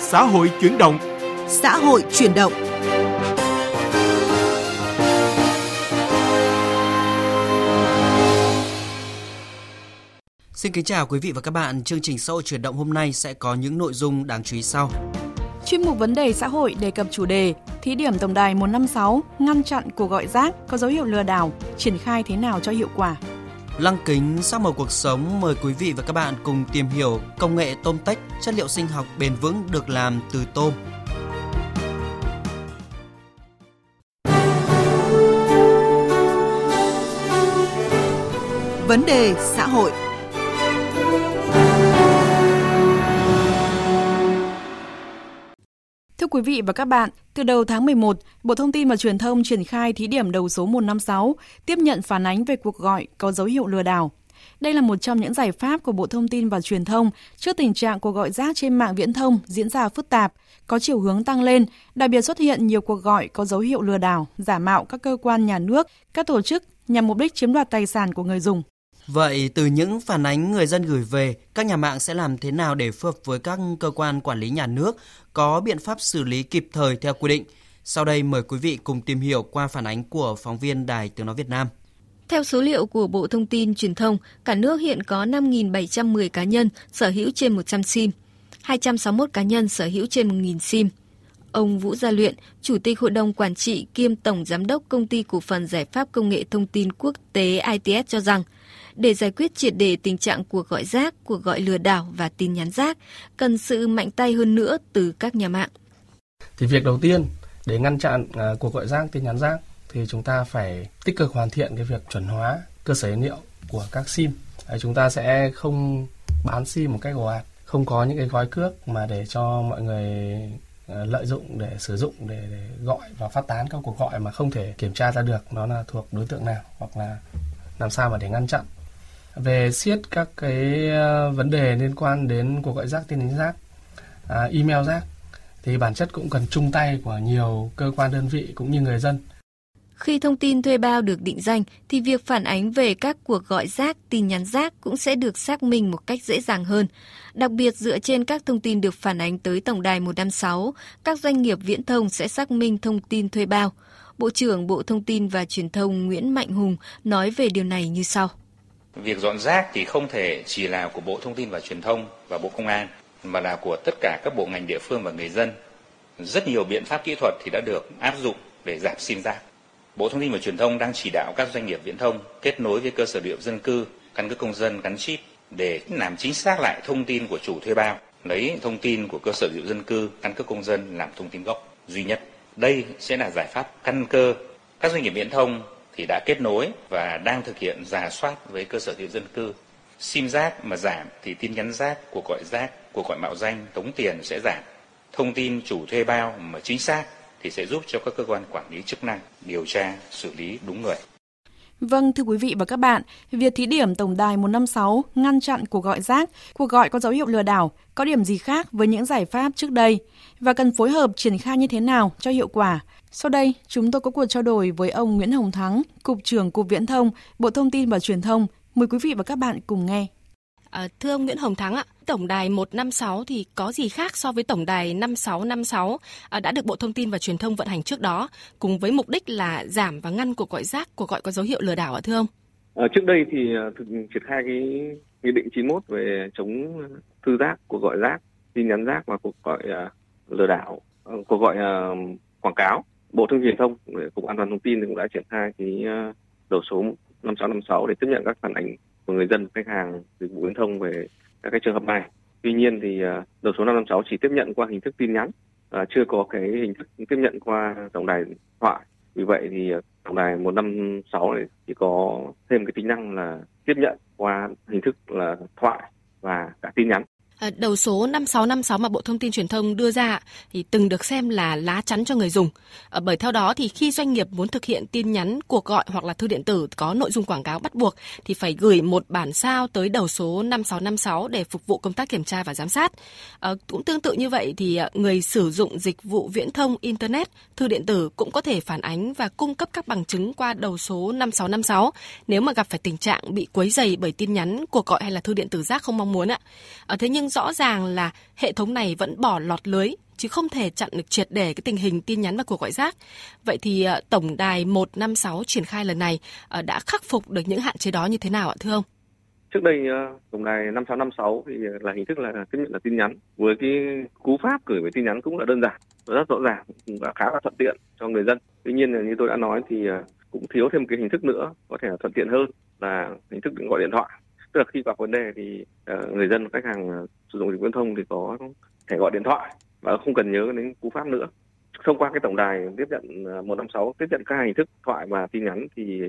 Xã hội chuyển động. Xã hội chuyển động. Xin kính chào quý vị và các bạn. Chương trình xã hội chuyển động hôm nay sẽ có những nội dung đáng chú ý sau. Chuyên mục vấn đề xã hội đề cập chủ đề Thí điểm tổng đài 156 ngăn chặn cuộc gọi rác có dấu hiệu lừa đảo, triển khai thế nào cho hiệu quả. Lăng kính, sắc màu cuộc sống mời quý vị và các bạn cùng tìm hiểu công nghệ tôm tách, chất liệu sinh học bền vững được làm từ tôm. Vấn đề xã hội quý vị và các bạn, từ đầu tháng 11, Bộ Thông tin và Truyền thông triển khai thí điểm đầu số 156 tiếp nhận phản ánh về cuộc gọi có dấu hiệu lừa đảo. Đây là một trong những giải pháp của Bộ Thông tin và Truyền thông trước tình trạng cuộc gọi rác trên mạng viễn thông diễn ra phức tạp, có chiều hướng tăng lên, đặc biệt xuất hiện nhiều cuộc gọi có dấu hiệu lừa đảo, giả mạo các cơ quan nhà nước, các tổ chức nhằm mục đích chiếm đoạt tài sản của người dùng. Vậy từ những phản ánh người dân gửi về, các nhà mạng sẽ làm thế nào để phù hợp với các cơ quan quản lý nhà nước có biện pháp xử lý kịp thời theo quy định? Sau đây mời quý vị cùng tìm hiểu qua phản ánh của phóng viên Đài Tiếng Nói Việt Nam. Theo số liệu của Bộ Thông tin Truyền thông, cả nước hiện có 5.710 cá nhân sở hữu trên 100 SIM, 261 cá nhân sở hữu trên 1.000 SIM. Ông Vũ Gia Luyện, Chủ tịch Hội đồng Quản trị kiêm Tổng Giám đốc Công ty Cổ phần Giải pháp Công nghệ Thông tin Quốc tế ITS cho rằng, để giải quyết triệt đề tình trạng cuộc gọi rác, cuộc gọi lừa đảo và tin nhắn rác, cần sự mạnh tay hơn nữa từ các nhà mạng. Thì việc đầu tiên để ngăn chặn uh, cuộc gọi rác, tin nhắn rác thì chúng ta phải tích cực hoàn thiện cái việc chuẩn hóa cơ sở dữ liệu của các SIM. Đấy, chúng ta sẽ không bán SIM một cách ồ ạt, không có những cái gói cước mà để cho mọi người à, lợi dụng để sử dụng để, để gọi và phát tán các cuộc gọi mà không thể kiểm tra ra được nó là thuộc đối tượng nào hoặc là làm sao mà để ngăn chặn về siết các cái ờ, vấn đề liên quan đến cuộc gọi rác tin nhắn rác à, email rác thì bản chất cũng cần chung tay của nhiều cơ quan đơn vị cũng như người dân khi thông tin thuê bao được định danh thì việc phản ánh về các cuộc gọi rác, tin nhắn rác cũng sẽ được xác minh một cách dễ dàng hơn. Đặc biệt dựa trên các thông tin được phản ánh tới tổng đài 156, các doanh nghiệp viễn thông sẽ xác minh thông tin thuê bao. Bộ trưởng Bộ Thông tin và Truyền thông Nguyễn Mạnh Hùng nói về điều này như sau. Việc dọn rác thì không thể chỉ là của Bộ Thông tin và Truyền thông và Bộ Công an, mà là của tất cả các bộ ngành địa phương và người dân. Rất nhiều biện pháp kỹ thuật thì đã được áp dụng để giảm sim rác. Bộ Thông tin và Truyền thông đang chỉ đạo các doanh nghiệp viễn thông kết nối với cơ sở dữ liệu dân cư, căn cước công dân gắn chip để làm chính xác lại thông tin của chủ thuê bao, lấy thông tin của cơ sở dữ liệu dân cư, căn cước công dân làm thông tin gốc duy nhất. Đây sẽ là giải pháp căn cơ. Các doanh nghiệp viễn thông thì đã kết nối và đang thực hiện giả soát với cơ sở dữ liệu dân cư. Sim rác mà giảm thì tin nhắn rác, cuộc gọi rác, cuộc gọi mạo danh, tống tiền sẽ giảm. Thông tin chủ thuê bao mà chính xác thì sẽ giúp cho các cơ quan quản lý chức năng điều tra, xử lý đúng người. Vâng, thưa quý vị và các bạn, việc thí điểm tổng đài 156 ngăn chặn cuộc gọi rác, cuộc gọi có dấu hiệu lừa đảo có điểm gì khác với những giải pháp trước đây và cần phối hợp triển khai như thế nào cho hiệu quả? Sau đây, chúng tôi có cuộc trao đổi với ông Nguyễn Hồng Thắng, Cục trưởng Cục Viễn thông, Bộ Thông tin và Truyền thông. Mời quý vị và các bạn cùng nghe. À, thưa ông Nguyễn Hồng Thắng ạ, tổng đài 156 thì có gì khác so với tổng đài 5656 à, đã được Bộ Thông tin và Truyền thông vận hành trước đó, cùng với mục đích là giảm và ngăn cuộc gọi rác, cuộc gọi có dấu hiệu lừa đảo ạ thưa ông? À, trước đây thì thực triển khai cái nghị định 91 về chống thư rác, cuộc gọi rác, tin nhắn rác và cuộc gọi uh, lừa đảo, uh, cuộc gọi uh, quảng cáo. Bộ Thông tin Truyền thông, Cục An toàn thông tin cũng đã triển khai cái ờ, đầu số 5656 để tiếp nhận các phản ánh của người dân khách hàng dịch vụ viễn thông về các cái trường hợp này. Tuy nhiên thì ờ, đầu số 556 chỉ tiếp nhận qua hình thức tin nhắn, chưa có cái hình thức tiếp nhận qua tổng đài thoại. Vì vậy thì ờ, tổng đài 156 này chỉ có thêm cái tính năng là tiếp nhận qua hình thức là thoại và cả tin nhắn. Ờ, đầu số 5656 mà Bộ Thông tin Truyền thông đưa ra thì từng được xem là lá chắn cho người dùng. Ờ, bởi theo đó thì khi doanh nghiệp muốn thực hiện tin nhắn, cuộc gọi hoặc là thư điện tử có nội dung quảng cáo bắt buộc thì phải gửi một bản sao tới đầu số 5656 để phục vụ công tác kiểm tra và giám sát. Ờ, cũng tương tự như vậy thì người sử dụng dịch vụ viễn thông internet, thư điện tử cũng có thể phản ánh và cung cấp các bằng chứng qua đầu số 5656 nếu mà gặp phải tình trạng bị quấy rầy bởi tin nhắn, cuộc gọi hay là thư điện tử rác không mong muốn ạ. Thế nhưng rõ ràng là hệ thống này vẫn bỏ lọt lưới, chứ không thể chặn được triệt để cái tình hình tin nhắn và cuộc gọi rác. Vậy thì ờ, tổng đài 156 triển khai lần này ờ, đã khắc phục được những hạn chế đó như thế nào ạ, thưa ông? Trước đây ờ, tổng đài 5656 thì là hình thức là tiếp nhận là tin nhắn với cái cú pháp gửi về tin nhắn cũng là đơn giản, rất rõ ràng và khá là thuận tiện cho người dân. Tuy nhiên như tôi đã nói thì cũng thiếu thêm cái hình thức nữa có thể là thuận tiện hơn là hình thức gọi điện thoại tức là khi gặp vấn đề thì uh, người dân khách hàng ờ, sử dụng dịch viễn thông thì có thể gọi điện thoại và không cần nhớ đến cú pháp nữa. Thông qua cái tổng đài tiếp nhận ờ, 156 tiếp nhận các hình thức thoại và tin nhắn thì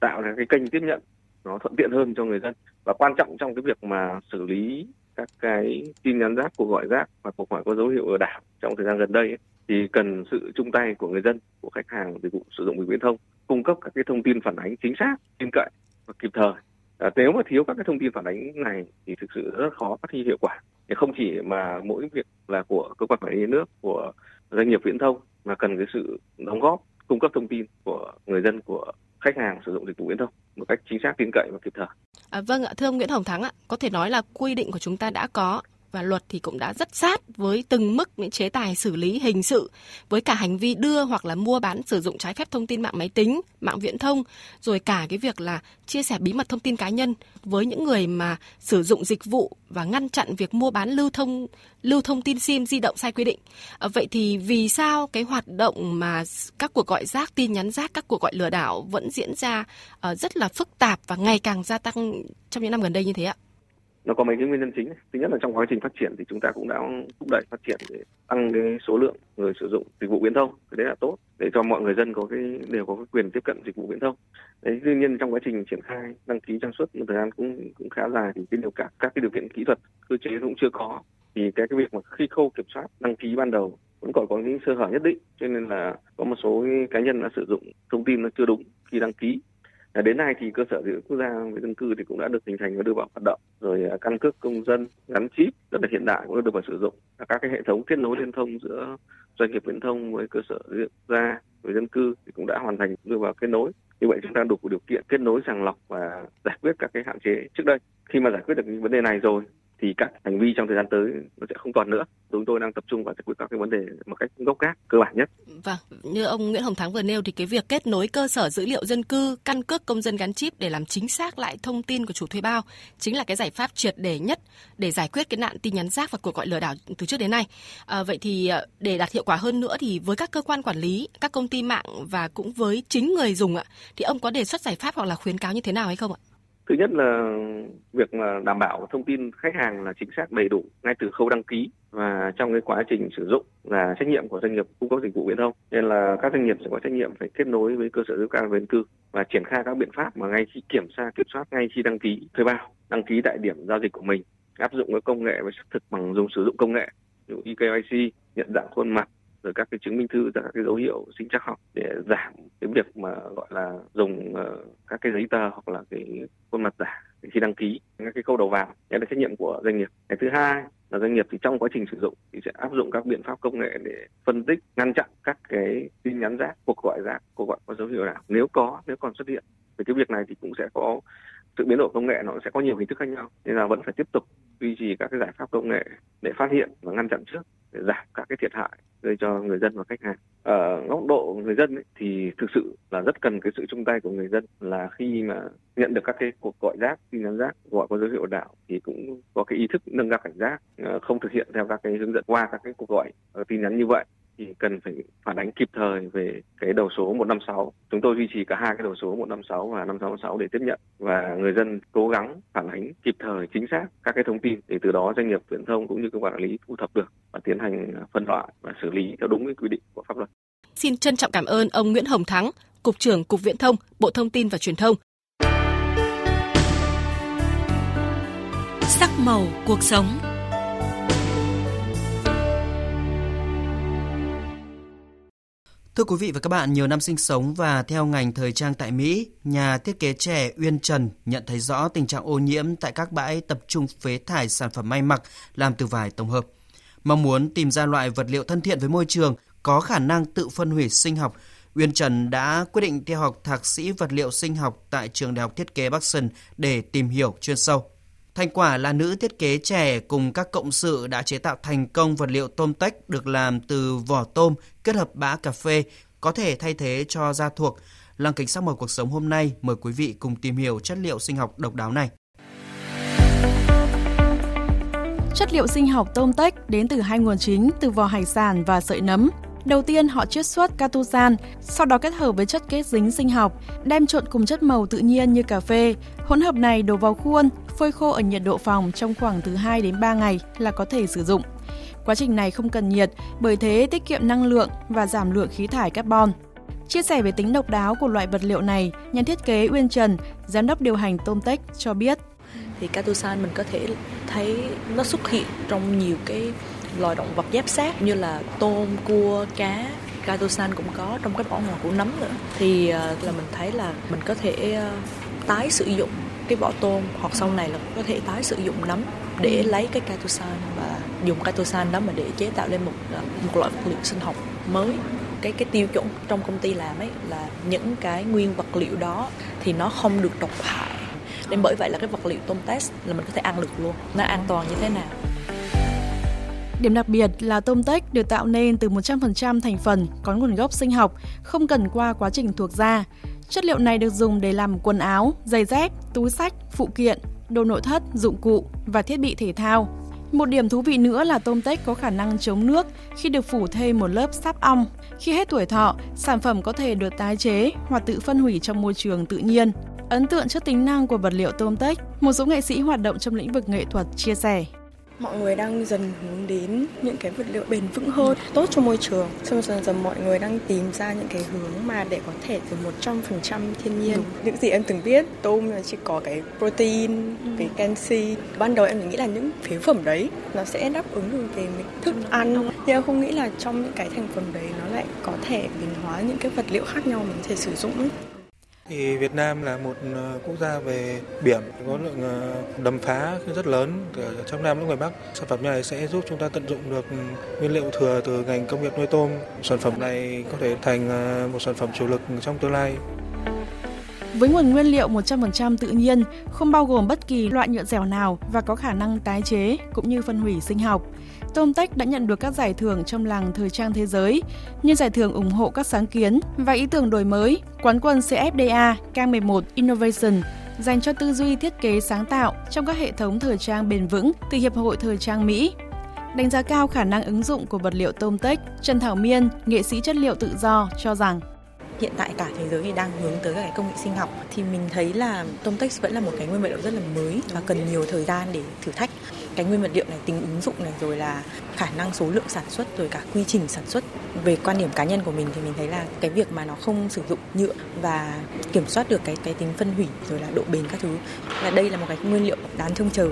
tạo ra cái kênh tiếp nhận nó thuận tiện hơn cho người dân. Và quan trọng trong cái việc mà xử lý các cái tin nhắn rác cuộc gọi rác và cuộc gọi có dấu hiệu lừa đảo trong thời gian gần đây ấy, thì cần sự chung tay của người dân của khách hàng dịch vụ sử dụng dịch viễn thông cung cấp các cái thông tin phản ánh chính xác tin cậy và kịp thời à, nếu mà thiếu các cái thông tin phản ánh này thì thực sự rất khó phát huy hiệu quả thì không chỉ mà mỗi việc là của cơ quan quản lý nhà nước của doanh nghiệp viễn thông mà cần cái sự đóng góp cung cấp thông tin của người dân của khách hàng sử dụng dịch vụ viễn thông một cách chính xác tin cậy và kịp thời. À, vâng ạ, thưa ông Nguyễn Hồng Thắng ạ, có thể nói là quy định của chúng ta đã có và luật thì cũng đã rất sát với từng mức những chế tài xử lý hình sự với cả hành vi đưa hoặc là mua bán sử dụng trái phép thông tin mạng máy tính, mạng viễn thông, rồi cả cái việc là chia sẻ bí mật thông tin cá nhân với những người mà sử dụng dịch vụ và ngăn chặn việc mua bán lưu thông lưu thông tin sim di động sai quy định. À, vậy thì vì sao cái hoạt động mà các cuộc gọi rác, tin nhắn rác, các cuộc gọi lừa đảo vẫn diễn ra uh, rất là phức tạp và ngày càng gia tăng trong những năm gần đây như thế ạ? Nó có mấy cái nguyên nhân chính thứ nhất là trong quá trình phát triển thì chúng ta cũng đã thúc đẩy phát triển để tăng cái số lượng người sử dụng dịch vụ viễn thông. Cái đấy là tốt, để cho mọi người dân có cái, đều có cái quyền tiếp cận dịch vụ viễn thông. Đấy, tuy nhiên trong quá trình triển khai, đăng ký, trang xuất một thời gian cũng cũng khá dài thì cái điều cả, các cái điều kiện kỹ thuật cơ chế cũng chưa có. Thì cái cái việc mà khi khâu kiểm soát, đăng ký ban đầu vẫn còn có những sơ hở nhất định, cho nên là có một số cá nhân đã sử dụng thông tin nó chưa đúng khi đăng ký. Ờ, đến nay thì cơ sở dữ liệu quốc gia về dân cư thì cũng đã được hình thành và đưa vào hoạt động. Rồi à, căn cước công dân, gắn chip rất là hiện đại cũng đã được vào sử dụng. Các cái hệ thống kết nối liên thông giữa doanh nghiệp viễn thông với cơ sở dữ liệu quốc gia về dân cư thì cũng đã hoàn thành đưa vào kết nối. Như vậy chúng ta đủ điều kiện kết nối sàng lọc và giải quyết các cái hạn chế trước đây. Khi mà giải quyết được những vấn đề này rồi thì các hành vi trong thời gian tới nó sẽ không còn nữa. Chúng tôi đang tập trung vào giải quyết các cái vấn đề một cách gốc gác cơ bản nhất. Vâng, như ông Nguyễn Hồng Thắng vừa nêu thì cái việc kết nối cơ sở dữ liệu dân cư, căn cước công dân gắn chip để làm chính xác lại thông tin của chủ thuê bao chính là cái giải pháp triệt để nhất để giải quyết cái nạn tin nhắn rác và cuộc gọi lừa đảo từ trước đến nay. À, vậy thì à, để đạt hiệu quả hơn nữa thì với các cơ quan quản lý, các công ty mạng và cũng với chính người dùng ạ, thì ông có đề xuất giải pháp hoặc là khuyến cáo như thế nào hay không ạ? Thứ nhất là việc mà đảm bảo thông tin khách hàng là chính xác, đầy đủ ngay từ khâu đăng ký và trong cái quá trình sử dụng là trách nhiệm của doanh nghiệp cung cấp dịch vụ viễn thông. Nên là các doanh nghiệp sẽ có trách nhiệm phải kết nối với cơ sở dữ liệu về dân cư và triển khai các biện pháp mà ngay khi kiểm tra, kiểm soát, ngay khi đăng ký, thuê bao, đăng ký tại điểm giao dịch của mình. Áp dụng cái công nghệ và xác thực bằng dùng sử dụng công nghệ, ví dụ nhận dạng khuôn mặt rồi các cái chứng minh thư, các cái dấu hiệu sinh chắc học để giảm cái việc mà gọi là dùng ờ, các cái giấy tờ hoặc là cái khuôn mặt giả khi đăng ký các cái câu đầu vào. Đấy là trách nhiệm của doanh nghiệp. Cái thứ hai là doanh nghiệp thì trong quá trình sử dụng thì sẽ áp dụng các biện pháp công nghệ để phân tích, ngăn chặn các cái tin nhắn rác, cuộc gọi rác, cuộc gọi có dấu hiệu nào. Nếu có, nếu còn xuất hiện thì cái việc này thì cũng sẽ có sự biến đổi công nghệ, nó sẽ có nhiều hình thức khác nhau. Nên là vẫn phải tiếp tục duy trì các cái giải pháp công nghệ để phát hiện và ngăn chặn trước giảm các cái thiệt hại gây cho người dân và khách hàng. Ở góc độ người dân ấy, thì thực sự là rất cần cái sự chung tay của người dân là khi mà nhận được các cái cuộc gọi rác, tin nhắn rác gọi có dấu hiệu đảo thì cũng có cái ý thức nâng cao cảnh giác, ờ, không thực hiện theo các cái hướng dẫn qua các cái cuộc gọi ờ, tin nhắn như vậy thì cần phải phản ánh kịp thời về cái đầu số 156. Chúng tôi duy trì cả hai cái đầu số 156 và 566 để tiếp nhận và người dân cố gắng phản ánh kịp thời chính xác các cái thông tin để từ đó doanh nghiệp viễn thông cũng như cơ quan quản lý thu thập được và tiến hành phân loại và xử lý theo đúng cái quy định của pháp luật. Xin trân trọng cảm ơn ông Nguyễn Hồng Thắng, Cục trưởng Cục Viễn thông, Bộ Thông tin và Truyền thông. Sắc màu cuộc sống Thưa quý vị và các bạn, nhiều năm sinh sống và theo ngành thời trang tại Mỹ, nhà thiết kế trẻ Uyên Trần nhận thấy rõ tình trạng ô nhiễm tại các bãi tập trung phế thải sản phẩm may mặc làm từ vải tổng hợp. Mong muốn tìm ra loại vật liệu thân thiện với môi trường, có khả năng tự phân hủy sinh học, Uyên Trần đã quyết định theo học thạc sĩ vật liệu sinh học tại trường Đại học Thiết kế Bắc Sơn để tìm hiểu chuyên sâu. Thành quả là nữ thiết kế trẻ cùng các cộng sự đã chế tạo thành công vật liệu tôm tách được làm từ vỏ tôm kết hợp bã cà phê có thể thay thế cho da thuộc. Lăng kính sắc màu cuộc sống hôm nay mời quý vị cùng tìm hiểu chất liệu sinh học độc đáo này. Chất liệu sinh học tôm tách đến từ hai nguồn chính từ vỏ hải sản và sợi nấm. Đầu tiên họ chiết xuất catusan, sau đó kết hợp với chất kết dính sinh học, đem trộn cùng chất màu tự nhiên như cà phê. Hỗn hợp này đổ vào khuôn, phơi khô ở nhiệt độ phòng trong khoảng từ 2 đến 3 ngày là có thể sử dụng. Quá trình này không cần nhiệt, bởi thế tiết kiệm năng lượng và giảm lượng khí thải carbon. Chia sẻ về tính độc đáo của loại vật liệu này, nhà thiết kế Uyên Trần, giám đốc điều hành Tomtech cho biết. Thì Catusan mình có thể thấy nó xuất hiện trong nhiều cái loài động vật giáp sát như là tôm, cua, cá, Catusan cũng có trong cái vỏ ngoài của nấm nữa. Thì ờ, là mình thấy là mình có thể ờ, tái sử dụng cái vỏ tôm hoặc sau này là có thể tái sử dụng nấm để ừ. lấy cái catosan và dùng catosan đó mà để chế tạo lên một ờ, một loại vật liệu sinh học mới. Cái cái tiêu chuẩn trong công ty làm ấy là những cái nguyên vật liệu đó thì nó không được độc hại. Nên bởi vậy là cái vật liệu tôm test là mình có thể ăn được luôn. Nó an toàn như thế nào Điểm đặc biệt là tôm tách được tạo nên từ 100% thành phần có nguồn gốc sinh học, không cần qua quá trình thuộc da. Chất liệu này được dùng để làm quần áo, giày dép, túi sách, phụ kiện, đồ nội thất, dụng cụ và thiết bị thể thao. Một điểm thú vị nữa là tôm tách có khả năng chống nước khi được phủ thêm một lớp sáp ong. Khi hết tuổi thọ, sản phẩm có thể được tái chế hoặc tự phân hủy trong môi trường tự nhiên. Ấn tượng trước tính năng của vật liệu tôm tách, một số nghệ sĩ hoạt động trong lĩnh vực nghệ thuật chia sẻ mọi người đang dần hướng đến những cái vật liệu bền vững hơn, tốt cho môi trường. Xong dần dần mọi người đang tìm ra những cái hướng mà để có thể từ 100% thiên nhiên. Đúng. Những gì em từng biết, tôm là chỉ có cái protein, ừ. cái canxi. Ban đầu em nghĩ là những phế phẩm đấy nó sẽ đáp ứng được về thức ăn. Nhưng em không nghĩ là trong những cái thành phần đấy nó lại có thể biến hóa những cái vật liệu khác nhau mình có thể sử dụng. Thì Việt Nam là một ờ, quốc gia về biển, có lượng ờ, đầm phá rất lớn ở trong Nam lẫn ngoài Bắc. Sản phẩm này sẽ giúp chúng ta tận dụng được nguyên liệu thừa từ ngành công nghiệp nuôi tôm. Sản phẩm này có thể thành ờ, một sản phẩm chủ lực trong tương lai. Với nguồn nguyên liệu 100% tự nhiên, không bao gồm bất kỳ loại nhựa dẻo nào và có khả năng tái chế cũng như phân hủy sinh học. Tôm Tech đã nhận được các giải thưởng trong làng thời trang thế giới như giải thưởng ủng hộ các sáng kiến và ý tưởng đổi mới, quán quân CFDA K11 Innovation dành cho tư duy thiết kế sáng tạo trong các hệ thống thời trang bền vững từ Hiệp hội Thời trang Mỹ. Đánh giá cao khả năng ứng dụng của vật liệu tôm tech, Trần Thảo Miên, nghệ sĩ chất liệu tự do, cho rằng hiện tại cả thế giới thì đang hướng tới các cái công nghệ sinh học, thì mình thấy là tôm vẫn là một cái nguyên vật liệu rất là mới và cần nhiều thời gian để thử thách. Cái nguyên vật liệu này, tính ứng dụng này, rồi là khả năng số lượng sản xuất, rồi cả quy trình sản xuất. Về quan điểm cá nhân của mình thì mình thấy là cái việc mà nó không sử dụng nhựa và kiểm soát được cái cái tính phân hủy, rồi là độ bền các thứ, là đây là một cái nguyên liệu đáng trông chờ.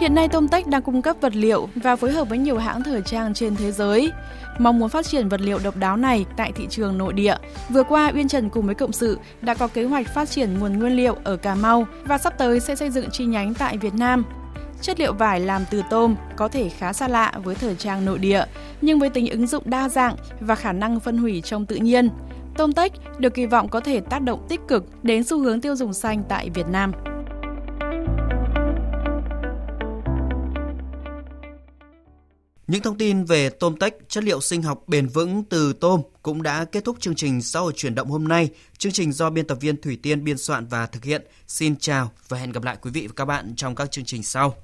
Hiện nay Tôm Tech đang cung cấp vật liệu và phối hợp với nhiều hãng thời trang trên thế giới. Mong muốn phát triển vật liệu độc đáo này tại thị trường nội địa. Vừa qua, Uyên Trần cùng với cộng sự đã có kế hoạch phát triển nguồn nguyên liệu ở Cà Mau và sắp tới sẽ xây dựng chi nhánh tại Việt Nam. Chất liệu vải làm từ tôm có thể khá xa lạ với thời trang nội địa, nhưng với tính ứng dụng đa dạng và khả năng phân hủy trong tự nhiên, tôm tech được kỳ vọng có thể tác động tích cực đến xu hướng tiêu dùng xanh tại Việt Nam. Những thông tin về tôm tách, chất liệu sinh học bền vững từ tôm cũng đã kết thúc chương trình xã hội chuyển động hôm nay. Chương trình do biên tập viên Thủy Tiên biên soạn và thực hiện. Xin chào và hẹn gặp lại quý vị và các bạn trong các chương trình sau.